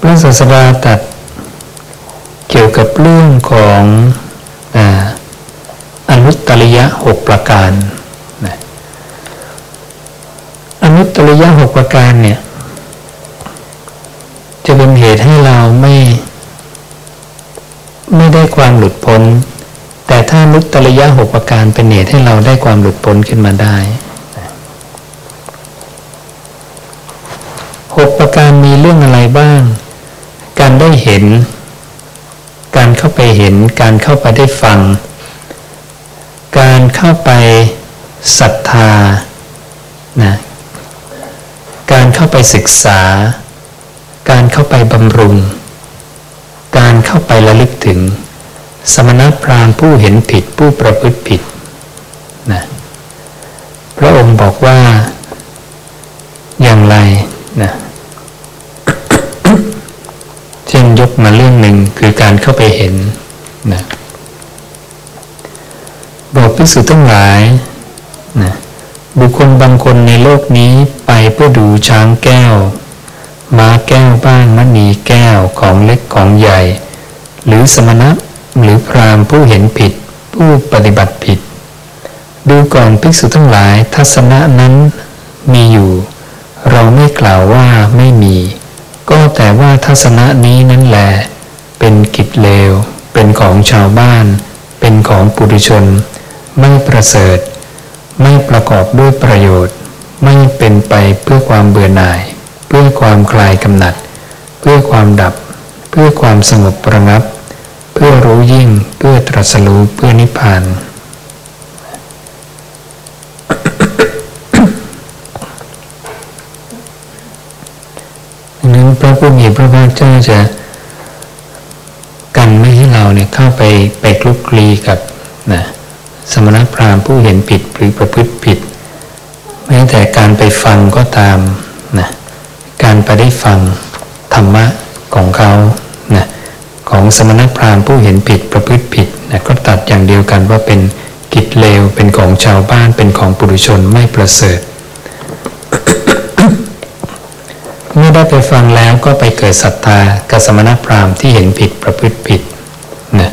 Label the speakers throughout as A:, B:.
A: พระศาสดาตัดเกี่ยวกับเรื่องของอนุตตริยะหกประการอนุตตริยะหกประการเนี่ยจะเป็นเหตุให้เราไม่ ไม่ได้ความหลุดพ้น แต่ถ้านุตตริยะหกประการเป็นเหตุให้เราได้ความหลุดพ้นขึ้นมาได้ หกประการมีเรื่องอะไรบ้าง การได้เห็น การเข้าไปเห็น การเข้าไปได้ฟัง การเข้าไปศรัทธานะการเข้าไปศึกษา การเข้าไปบำรุง การเข้าไประลึกถึง สมณพราหมณ์ผู้เห็นผิดผู้ประพฤติผิดนะพระองค์บอกว่าอย่างไรนะเช่นยก มาเรื่องหนึ่งคือการเข้าไปเห็นนะบอกพิสุทั้งหลายนะบุคคลบางคนในโลกนี้ไปเพื่อดูช้างแก้ว ม้าแก้วบ้างมณีแก้วของเล็กของใหญ่ หรือสมณะหรือพรามผู้เห็นผิด ผู้ปฏิบัติผิด ดูก่อนภิกษุทั้งหลายทัศนะนั้นมีอยู่ เราไม่กล่าวว่าไม่มี ก็แต่ว่าทัศนะนี้นั่นแหละเป็นกิจเลว เป็นของชาวบ้าน เป็นของปุถุชน ไม่ประเสริฐ ไม่ประกอบด้วยประโยชน์ ไม่เป็นไปเพื่อความเบื่อหน่าย เพื่อความคลายกำหนัด เพื่อความดับ เพื่อความสงบประงับ เพื่อรู้ยิ่ง เพื่อตรัสรู้ เพื่อนิพพานนั้น พระผู้มีพาเจ้าจะกันไม่ให้เราเนี่ยเข้าไปไปคลุกคลีกับนะสมณพราหมณ์ผู้เห็นผิดหรือประพฤติผิดแม้แต่การไปฟังก็ตามนะการไปได้ฟังธรรมะของเขานะของสมณพราหมณ์ผู้เห็นผิดประพฤติผิดนะก็ตัดอย่างเดียวกันว่าเป็นกิจเลวเป็นของชาวบ้านเป็นของปุถุชนไม่ประเสริฐ เมื่อได้ไปฟังแล้วก็ไปเกิดศรัทธากับสมณพราหมณ์ที่เห็นผิดประพฤติผิดนะ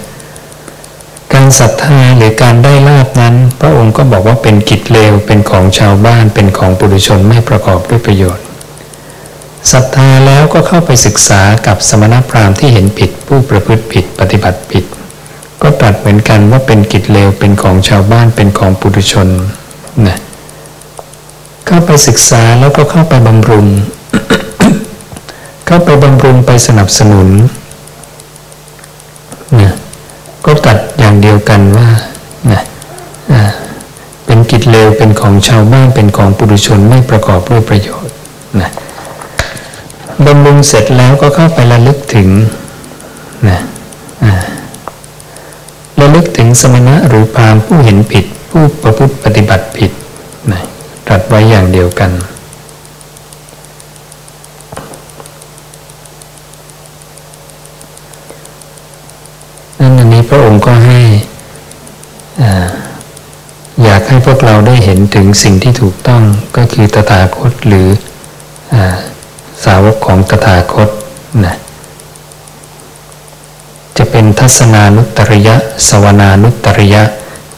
A: การศรัทธาหรือการได้ลาบนั้น พระองค์ก็บอกว่าเป็นกิจเลวเป็นของชาวบ้านเป็นของปุถุชนไม่ประกอบด้วยประโยชน์ศรัทธาแล้วก็เข้าไปศึกษากับสมณพราหมณ์ที่เห็นผิดผู้ประพฤติผิดปฏิบัติผิด ก็ตรัสเหมือนกันว่าเป็นกิจเลวเป็นของชาวบ้านเป็นของปุถุชนนะเข้าไปศึกษาแล้วก็เข้าไปบำรุง เข้าไปบำรุงไปสนับสนุนนะก็ตัดอย่างเดียวกันว่านะเป็นกิจเลวเป็นของชาวบ้านเป็นของปุถุชนไม่ประกอบด้วยประโยชน์นะบำรุงเสร็จแล้วก็เข้าไประลึกถึงนะระลึกถึงสมณะหรือพรามผู้เห็นผิด ผู้ประพฤติปฏิบัติผิดนะตรัสไว้อย่างเดียวกันพระองค์ก็ให้ อยากให้พวกเราได้เห็นถึงสิ่งที่ถูกต้องก็คือตถาคตหรืออสาวกของตถาคตนะจะเป็นทัศนานุตริยะ สวนานุตริยะ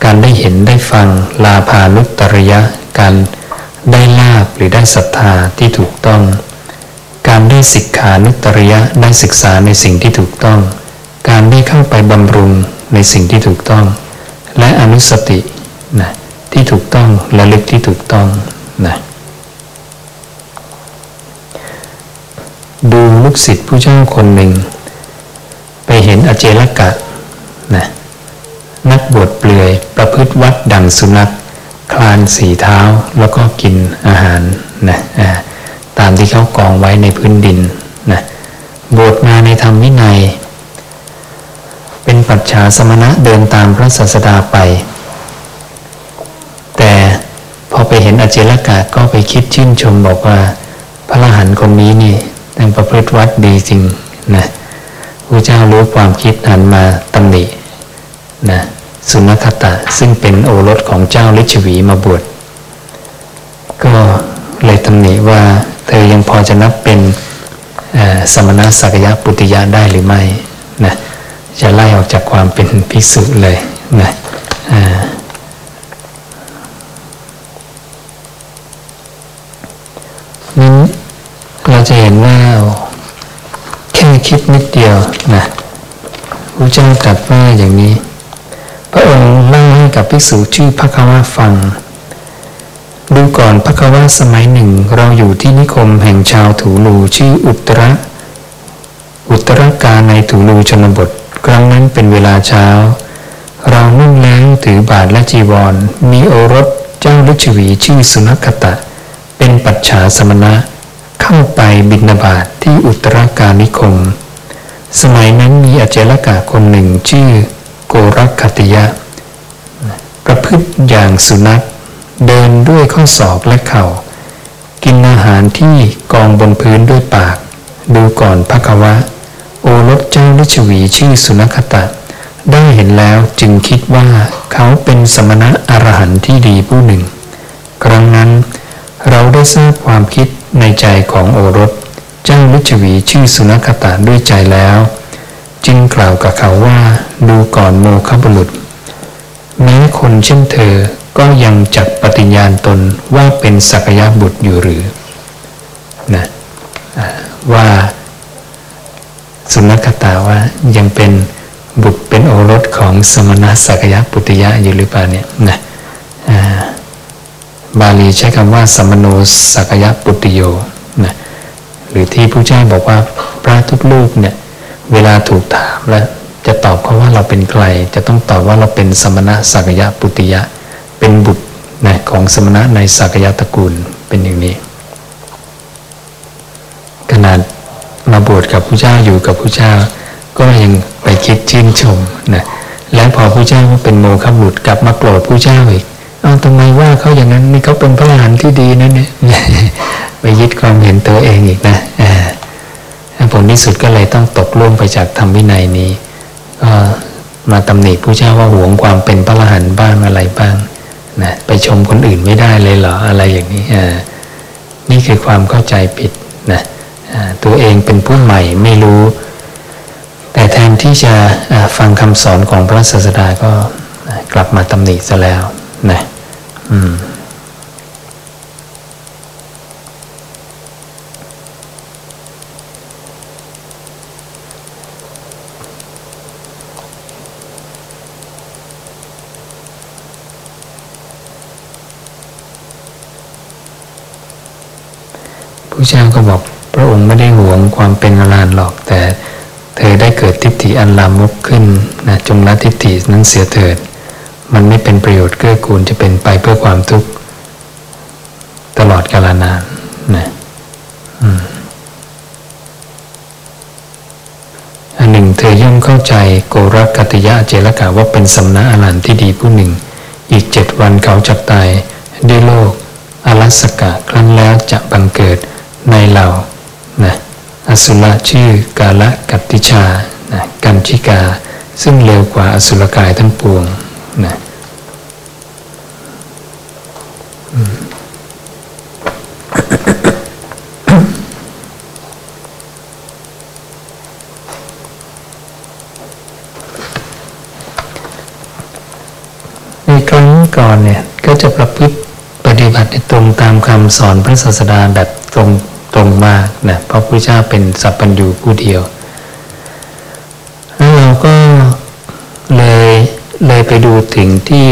A: การได้เห็นได้ฟัง ลาภานุตริยะ การได้ลาบหรือได้ศรัทธาที่ถูกต้อง การได้ศิกขานุตริยะ ได้ศึกษาในสิ่งที่ถูกต้อง การได้เข้าไปบำรุงในสิ่งที่ถูกต้อง และอนุสตินะที่ถูกต้องและลึกที่ถูกต้องนะดูลูกศิษย์ผู้เจ้าคนหนึ่ง ไปเห็นอเจลกะนะนักบวชเปลือยประพฤติวัดดังสุนัขคลานสีเท้าแล้วก็กินอาหารนะตามที่เขากองไว้ในพื้นดินนะบวชมาในธรรมวินัย จฉาสมณะเดินตามพระศาสดาไป แต่พอไปเห็นอเจลกาก็ไปคิดชื่นชมบอกว่า พระรหันต์คนนี้นี่แต่งประพฤติวัดดีจริงนะพระเจ้ารู้ความคิดหันมาตำหนินะสุนัขตะซึ่งเป็นโอรสของเจ้าลิชวีมาบวชก็เลยตำหนิว่าเธอยังพอจะนับเป็นสมณะสักยะปุติยะได้หรือไม่นะ จะไล่ออกจากความเป็นภิกษุเลยนะนี้เราจะเห็นว่าแค่คิดนิดเดียวนะพระเจ้าตรัสว่าอย่างนี้ พระองค์เล่าให้กับภิกษุชื่อพระคาวาฟัง ดูก่อนพระคาวาสมัยหนึ่ง เราอยู่ที่นิคมแห่งชาวถูลูชื่ออุตระ อุตรกาในถูลูชนบท ครั้งนั้นเป็นเวลาเช้า เรานุ่งแล้วถือบาทและจีวร มีโอรสเจ้าฤชวีชื่อสุนัขตะ เป็นปัจฉาสมณะ เข้าไปบินาบาตทที่อุตรากานิคม สมัยนั้นมีอาเจลกาคนหนึ่งชื่อโกรักคติยะ ประพฤติอย่างสุนัขเดินด้วยข้อศอกและเข่า กินอาหารที่กองบนพื้นด้วยปาก ดูก่อนพระควะ โอรสเจ้าลิชวีชื่อสุนัขตะ ได้เห็นแล้วจึงคิดว่าเขาเป็นสมณะอรหันต์ที่ดีผู้หนึ่ง ครั้งนั้นเราได้ทราบความคิดในใจของโอรสเจ้าลิชวีชื่อสุนัขตะด้วยใจแล้ว จึงกล่าวกับเขาว่าดูก่อนโมคบุรุษแม้คนเช่นเธอก็ยังจักปฏิญญาณตนว่าเป็นสักยะบุตรอยู่หรือนะว่า สุนัขตาว่ายังเป็นบุตรเป็นโอรสของสมณะสักยะปุติยะอยู่หรือเปล่าเนี่ยนะบาลีใช้คำว่าสมโนสักยะปุติโยนะหรือที่ผู้เจ้าบอกว่าพระทุกลูกเนี่ยเวลาถูกถามแล้วจะตอบเขาว่าเราเป็นใคร จะต้องตอบว่าเราเป็นสมณะสักยะปุติยะ เป็นบุตรนะของสมณะในสักยะตระกูลเป็นอย่างนี้ มาบวชกับพระเจ้าอยู่กับพระเจ้า ก็ยังไปคิดชื่นชมนะแล้วพอพระเจ้าเป็นโมฆะบุตรกลับมาโกรธพระเจ้าอีกเอาทำไมว่าเขาอย่างนั้นนี่เขาเป็นพระอรหันต์ที่ดีนั่นเนี่ยไปยึดความเห็นตัวเองอีกนะผลที่สุดก็เลยต้องตกล่วงไปจากธรรมวินัยนี้ก็มาตำหนิพระเจ้าว่าหวงความเป็นพระอรหันต์บ้างอะไรบ้างนะไปชมคนอื่นไม่ได้เลยเหรออะไรอย่างนี้นี่คือความเข้าใจผิดนะ ตัวเองเป็นผู้ใหม่ไม่รู้ แต่แทนที่จะฟังคำสอนของพระศาสดาก็กลับมาตำหนิซะแล้วนะอืมผู้เจ้าก็บอก งค์ไม่ได้หวงความเป็นอรหันต์หรอก แต่เธอได้เกิดทิฏฐิอันลามกขึ้นนะจงละทิฏฐินั้นเสียเถิด มันไม่เป็นประโยชน์เกื้อกูลจะเป็นไปเพื่อความทุกข์ตลอดกาลนานนะอันหนึ่ง เธอย่อมเข้าใจโกรกติยะเจรกาว่าเป็นสำนักอรหันต์ที่ดีผู้หนึ่ง อีกเจ็ดวันเขาจะตายด้วยโลกอลัสกะครั้นแล้วจะบังเกิดในเหล่า สุรชื่อกาละกัตติชานะกันชิกา ซึ่งเร็วกว่าอสุรกายทั้งปวงนะในครั้งก่อนเนี่ย ก็จะประพฤติปฏิบัติตรงตามคำสอนพระศาสดาแบบตรง รงมากนะเพราะพระเจ้าเป็นสัพพัญญูผู้เดียว แล้วเราก็เลยเลยไปดูถึงที่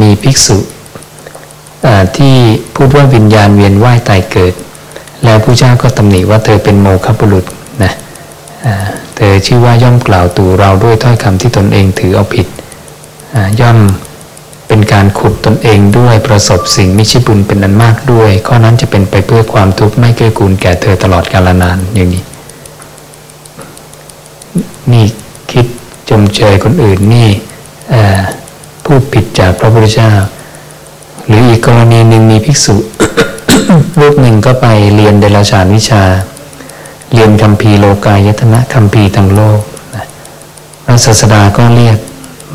A: มีภิกษุที่พูดว่าวิญญาณเวียนว่ายตายเกิด แล้วพระเจ้าก็ตำหนิว่าเธอเป็นโมฆะบุรุษนะเธอชื่อว่าย่อมกล่าวตู่เราด้วยถ้อยคำที่ตนเองถือเอาผิดย่อม เป็นการขุดตนเองด้วยประสบสิ่งไม่ใช่บุญเป็นอันมากด้วย ข้อนั้นจะเป็นไปเพื่อความทุกข์ไม่เกื้อกูลแก่เธอตลอดกาลนานอย่างนี้ นี่คิดจมเชยคนอื่นนี่พูดผิดจากพระพุทธเจ้า หรืออีกกรณีหนึ่งมีภิกษุ รูปหนึ่งก็ไปเรียนเดลฉานวิชา เรียนคำพีโลกายตนะคำพีทางโลกพระศาสดาก็เรียก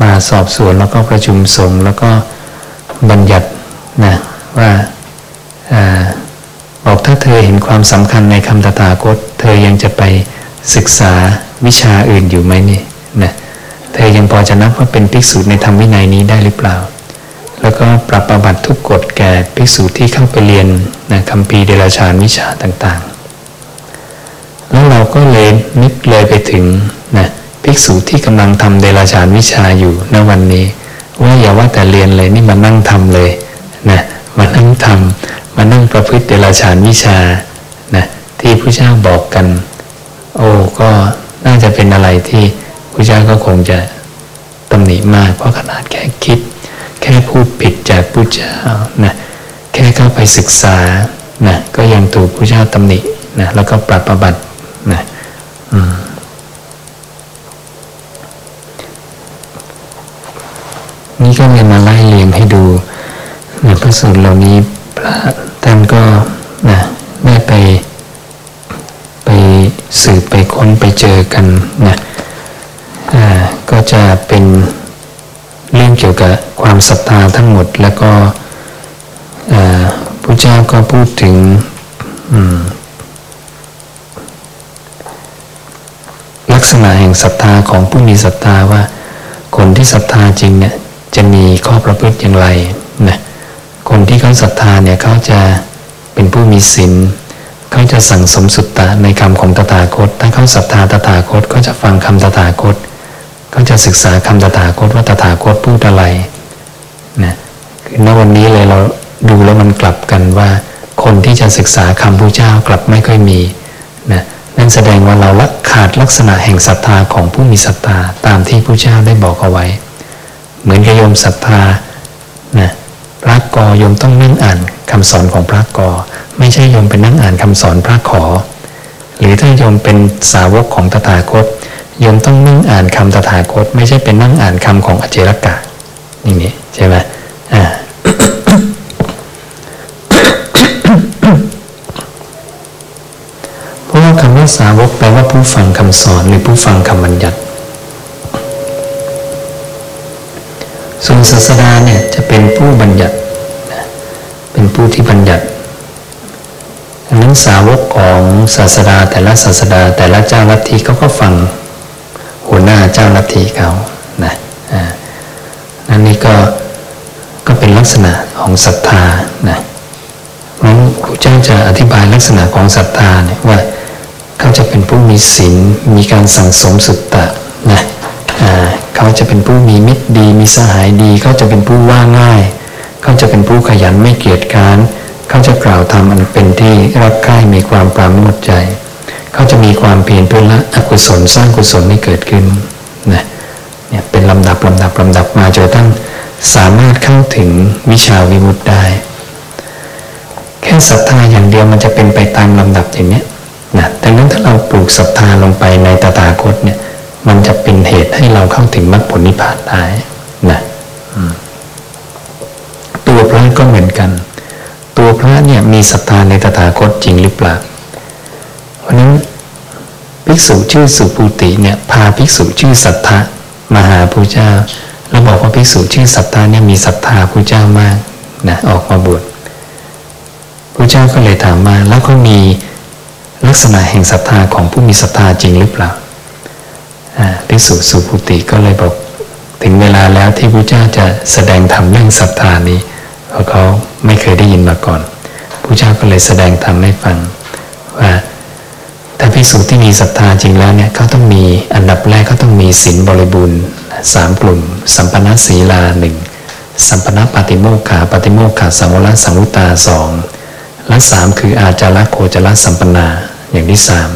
A: มาสอบสวนแล้วก็ประชุมสงฆ์แล้วก็บัญญัตินะว่าอบอกถ้าเธอเห็นความสำคัญในคำตถาคต เธอยังจะไปศึกษาวิชาอื่นอยู่ไหมนี่นะเธอยังพอจะนับว่าเป็นภิกษุในธรรมวินัยนี้ได้หรือเปล่า แล้วก็ปรับประบัติทุกกฎแก่ภิกษุที่เข้าไปเรียนนะคำพีเดรัจฉานวิชาต่างๆ แล้วเราก็เลยนึกเลยไปถึงนะ ภิกษุที่กำลังทำเดรัจฉานวิชาอยู่ณวันนี้ว่าอย่าว่าแต่เรียนเลยนี่มานั่งทำเลยนะมานั่งทำมานั่งประพฤติเดรัจฉานวิชานะที่พระเจ้าบอกกัน โอ้ก็น่าจะเป็นอะไรที่พระเจ้าก็คงจะตำหนิมาก เพราะขนาดแค่คิด แค่พูดผิดจากพระเจ้านะแค่เข้าไปศึกษานะก็ยังถูกพระเจ้าตำหนินะแล้วก็ปรับประบัตินะอืม นี่ก็เลยมาไล่เรียงให้ดูในพระสูตรเหล่านี้พระท่านก็นะได้ไป ไปสืบไปค้นไปเจอกันนะก็จะเป็นเรื่องเกี่ยวกับความศรัทธาทั้งหมดแล้วก็พระเจ้าก็พูดถึงลักษณะแห่งศรัทธาของผู้มีศรัทธาว่าคนที่ศรัทธาจริงเนี่ย จะมีข้อประพฤติอย่างไรนะคนที่เขาศรัทธาเนี่ยเขาจะเป็นผู้มีศีลเขาจะสั่งสมสุตตะในคำของตถาคต ถ้าเขาศรัทธาตถาคตก็จะฟังคำตถาคตก็จะศึกษาคำตถาคตว่าตถาคตพูดอะไรนะคือณวันนี้เลยเราดูแล้วมันกลับกันว่า คนที่จะศึกษาคำพระเจ้ากลับไม่ค่อยมีนะนั่นแสดงว่าเราละขาดลักษณะแห่งศรัทธาของผู้มีศรัทธาตามที่พระเจ้าได้บอกเอาไว้ เหมือนกับโยมศรัทธานะพระกอโยมต้องนั่งอ่านคำสอนของพระกอ ไม่ใช่โยมไปนั่งอ่านคำสอนพระขอ หรือถ้าโยมเป็นสาวกของตถาคตโยมต้องนั่งอ่านคำตถาคต ไม่ใช่เป็นนั่งอ่านคำของอเจรกะนี่นี่ใช่ไหมอ่าเพราะว่าคำว่าสาวกแปลว่าผู้ฟังคำสอนหรือผู้ฟังคำบัญญัติ ส่วนศาสดาเนี่ยจะเป็นผู้บัญญัติ เป็นผู้ที่บัญญัติดังนั้นสาวกของศาสดาแต่ละศาสดาแต่ละเจ้าลัทธิเขาก็ฟังหัวหน้าเจ้าลัทธิเขานะอันนี้ก็ก็เป็นลักษณะของศรัทธานะนั้นครูเจ้าจะอธิบายลักษณะของศรัทธาเนี่ยว่าเขาจะเป็นผู้มีศีลมีการสั่งสมสุตตะนะ เขาจะเป็นผู้มีมิตรดี มีสหายดี เขาจะเป็นผู้ว่าง่าย เขาจะเป็นผู้ขยันไม่เกียจค้าน เขาจะกล่าวทำอันเป็นที่รักใคร่มีความปราโมทใจ เขาจะมีความเพียรเพื่อละอกุศลสร้างกุศลให้เกิดขึ้นนะเนี่ยเป็นลำดับลำดับลำดับมาจนตั้งสามารถเข้าถึงวิชาวิมุตติได้ แค่ศรัทธาอย่างเดียวมันจะเป็นไปตามลำดับอย่างนี้นะดังนั้นถ้าเราปลูกศรัทธาลงไปในตถาคตเนี่ย มันจะเป็นเหตุให้เราเข้าถึงมรรคผลนิพพานได้นะตัวพระก็เหมือนกัน ตัวพระเนี่ยมีศรัทธาในตถาคตจริงหรือเปล่าราะนั้นภิกษุชื่อสุภูติเนี่ยพาภิกษุชื่อสัทธะมาหาพระเจ้าแล้วบอกว่าภิกษุชื่อสัทธะเนี่ยมีศรัทธาพระเจ้ามากนะออกมาบวชพระเจ้าก็เลยถามมาแล้วก็มีลักษณะแห่งศรัทธาของผู้มีศรัทธาจริงหรือเปล่า ภิกษุสุภูติก็เลยบอก ถึงเวลาแล้วที่พระเจ้าจะแสดงธรรมเรื่องศรัทธานี้เพราะเขาไม่เคยได้ยินมาก่อนพระเจ้าก็เลยแสดงธรรมให้ฟังว่าแต่ภิกษุที่มีศรัทธาจริงแล้วเนี่ยเขาต้องมีอันดับแรกเขาต้องมีศีลบริบูรณ์สามกลุ่ม สัมปนาศีลาหนึ่งสัมปนาปฏิโมกขาปฏิโมกขาสังวรสังวุตาสองและสามคืออาจาระโคจรสัมปนาอย่างที่สาม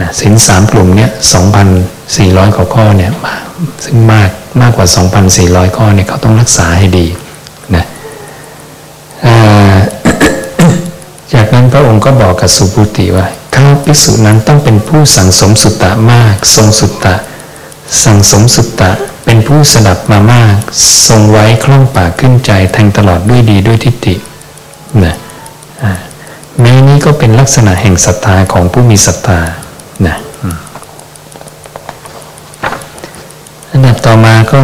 A: นะสินสามกลุ่มเนี่ยสองพันสี่ร้อยกว่าข้อเนี่ยซึ่งมากมากกว่าสองพันสี่ร้อยข้อเนี่ยเขาต้องรักษาให้ดีนะจากนั้นพระองค์ก็บอกกับสุภูติว่าข้าภิกษุนั้นต้องเป็นผู้สั่งสมสุตตะมาก ทรงสุตตะ สั่งสมสุตตะเป็นผู้สดับมามาก ทรงไว้คล่องปากขึ้นใจแทงตลอดด้วยดีด้วยทิฏฐินะแม้นี้ก็เป็นลักษณะแห่งศรัทธาของผู้มีศรัทธา นะอันดับต่อมาก็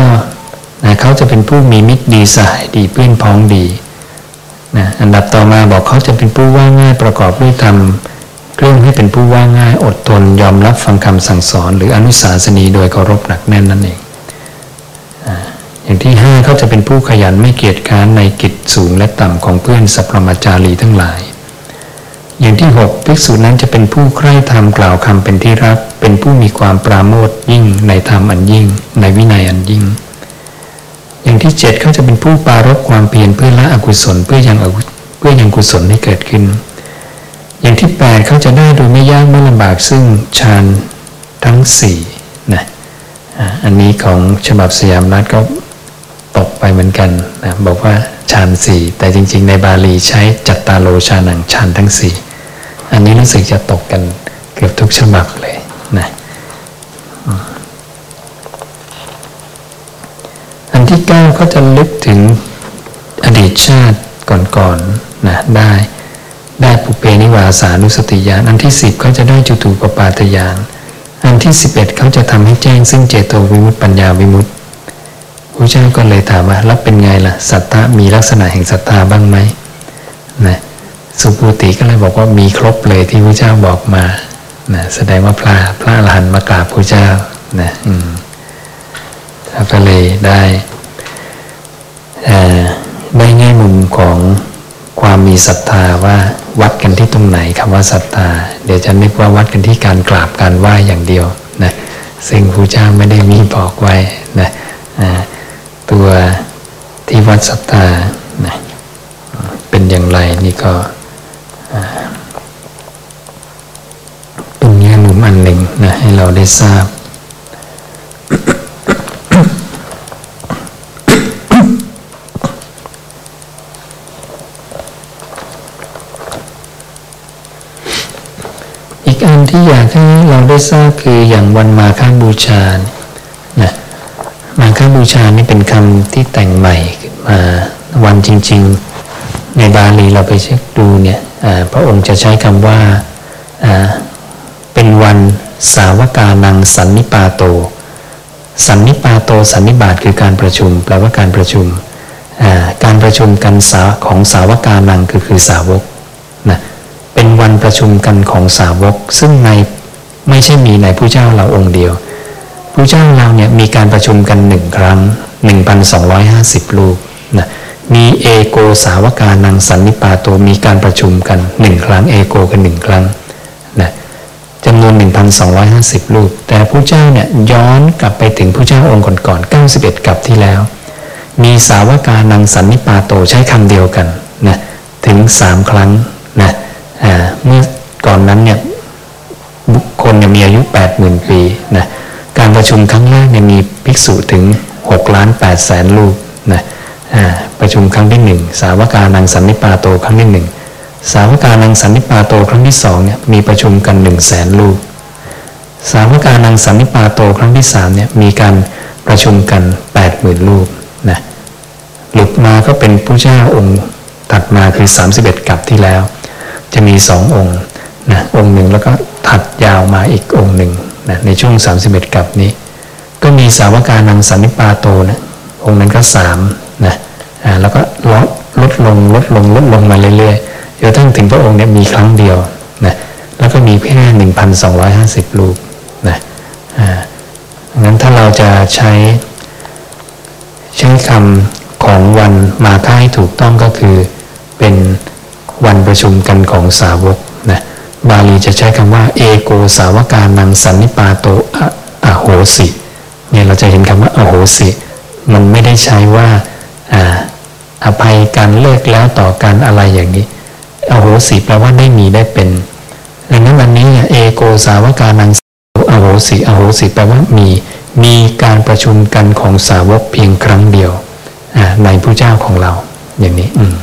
A: นะเขาจะเป็นผู้มีมิตรดีสายดีเพื่อนพ้องดีนะอันดับต่อมาบอกเขาจะเป็นผู้ว่าง่ายประกอบด้วยธรรมเเรื่องให้เป็นผู้ว่าง่ายอดทนยอมรับฟังคำสั่งสอน หรืออนุสาสนีโดยเคารพหนักแน่นนั่นเองอย่างที่ห้าเขาจะเป็นผู้ขยันไม่เกียจค้านในกิจสูงและต่ำของเพื่อนสัพพมาจารีทั้งหลาย อย่างที่หกภิกษุนั้นจะเป็นผู้ใคร่ธรรมกล่าวคำเป็นที่รัก เป็นผู้มีความปราโมทยิ่งในธรรมอันยิ่ง ในวินัยอันยิ่ง อย่างที่เจ็ดเขาจะเป็นผู้ปารบความเพียรเพื่อละอกุศลเพื่อยังเพื่อยังกุศลให้เกิดขึ้น อย่างที่แปดเขาจะได้โดยไม่ยากไม่ลำบากซึ่งฌานทั้งสี่นะอันนี้ของฉบับสยามรัฐก็ตกไปเหมือนกันนะบอกว่า ฌานสี่แต่จริง ๆ ในบาลีใช้จัตตาโลชานังฌานทั้งสี่อันนี้รู้สึกจะตกกันเกือบทุกฉบับเลยนะอันที่เก้าเขาจะลึกถึงอดีตชาติก่อนๆนนะได้ได้ปุเพนิวาสานุสติญาณอันที่สิบเขาจะได้จุตูปปาตญาณอันที่สิบเอ็ดเขาจะทำให้แจ้งซึ่งเจโตวิมุตติปัญญาวิมุตติ ระเจ้าก็เลยถามว่าแล้วเป็นไงล่ะสัตตะมีลักษณะแห่งสัตตาบ้างไหมนะสุภูติก็เลยบอกว่ามีครบเลยที่พระเจ้าบอกมานะแสดงว่าพระพระอรหันต์มากราบพระเจ้านะอืมก็เลยได้ได้แง่มุมของความมีศรัทธาว่าวัดกันที่ตรงไหนคำว่าศรัทธา เดี๋ยวจะนึกว่าวัดกันที่การกราบการไหว้อย่างเดียวนะซึ่งพระเจ้าไม่ได้มีบอกไว้นะอ่า ตัวที่วัดศรัทธานะเป็นอย่างไรนี่ก็เป็นแง่มุมอันหนึ่งนะให้เราได้ทราบ อีกอันที่อยากให้เราได้ทราบคืออย่างวันมาฆบูชานะ มาฆบูชานี่เป็นคำที่แต่งใหม่มาวันจริง ๆ ในบาลีเราไปเช็คดูเนี่ยพระองค์จะใช้คำว่าเป็นวันสาวกานังสันนิปาโต สันนิปาโตสันนิบาตคือการประชุม แปลว่าการประชุม การประชุมกันสาของสาวกานังคือคือสาวกนะเป็นวันประชุมกันของสาวก ซึ่งในไม่ใช่มีในผู้เจ้าเราองค์เดียว ผู้เจ้าเราเนี่ยมีการประชุมกันหนึ่งครั้ง 1,250ลูกนะมีเอโกสาวกานังสันนิปาโตมีการประชุมกันหนึ่งครั้งเอโกกันหนึ่งครั้งนะจำนวน 1,250ลูกแต่ผู้เจ้าเนี่ยย้อนกลับไปถึงผู้เจ้าองค์ก่อนๆ91 กับที่แล้ว มีสาวกานังสันนิปาโตใช้คำเดียวกันนะถึงสามครั้งนะเมื่อก่อนนั้นเนี่ยบุคคลมีอายุแปดหมื่นปีนะ การประชุมครั้งแรกเนี่ยมีภิกษุถึงหกล้านแปดแสนลูกนะประชุมครั้งที่หนึ่งสาวกานังสันนิปาโตครั้งที่หนึ่งสาวกานังสันนิปาโตครั้งที่สองเนี่ยมีประชุมกันหนึ่งแสนลูกสาวกานังสันนิปาโตครั้งที่สามเนี่ยมีการประชุมกันแปดหมื่นลูกนะหลุดมาก็เป็นผู้เจ้าองค์ถัดมาคือสามสิบเอ็ดกับที่แล้ว จะมีสององค์นะองค์หนึ่งแล้วก็ถัดยาวมาอีกองค์หนึ่ง นะในช่วง 31 กับนี้ ก็มีสาวกานังสันนิปาโตนะองค์นั้นก็สามนะอ่าแล้วก็ลดลดลงลดลงลดลงมาเรื่อยๆจนทั้งถึงพระองค์เนี่ยมีครั้งเดียวนะแล้วก็มีแค่หนึ่งพันสองร้อยห้าสิบลูกนะอ่างั้นถ้าเราจะใช้ใช้คำของวันมาค่ายถูกต้องก็คือเป็นวันประชุมกันของสาวกนะ บาลีจะใช้คำว่า เอโกสาวกานังสันนิปาโตอโหสิเนี่ยเราจะเห็นคำว่าอโหสิ มันไม่ได้ใช้ว่าอภัยการเลิกแล้วต่อการอะไรอย่างนี้อโหสิแปลว่าได้มีได้เป็นดังนั้นวันนี้เอโกสาวกานังอโหสิอโหสิแปลว่ามีมีการประชุมกันของสาวกเพียงครั้งเดียวในผู้เจ้าของเราอย่างนี้อืม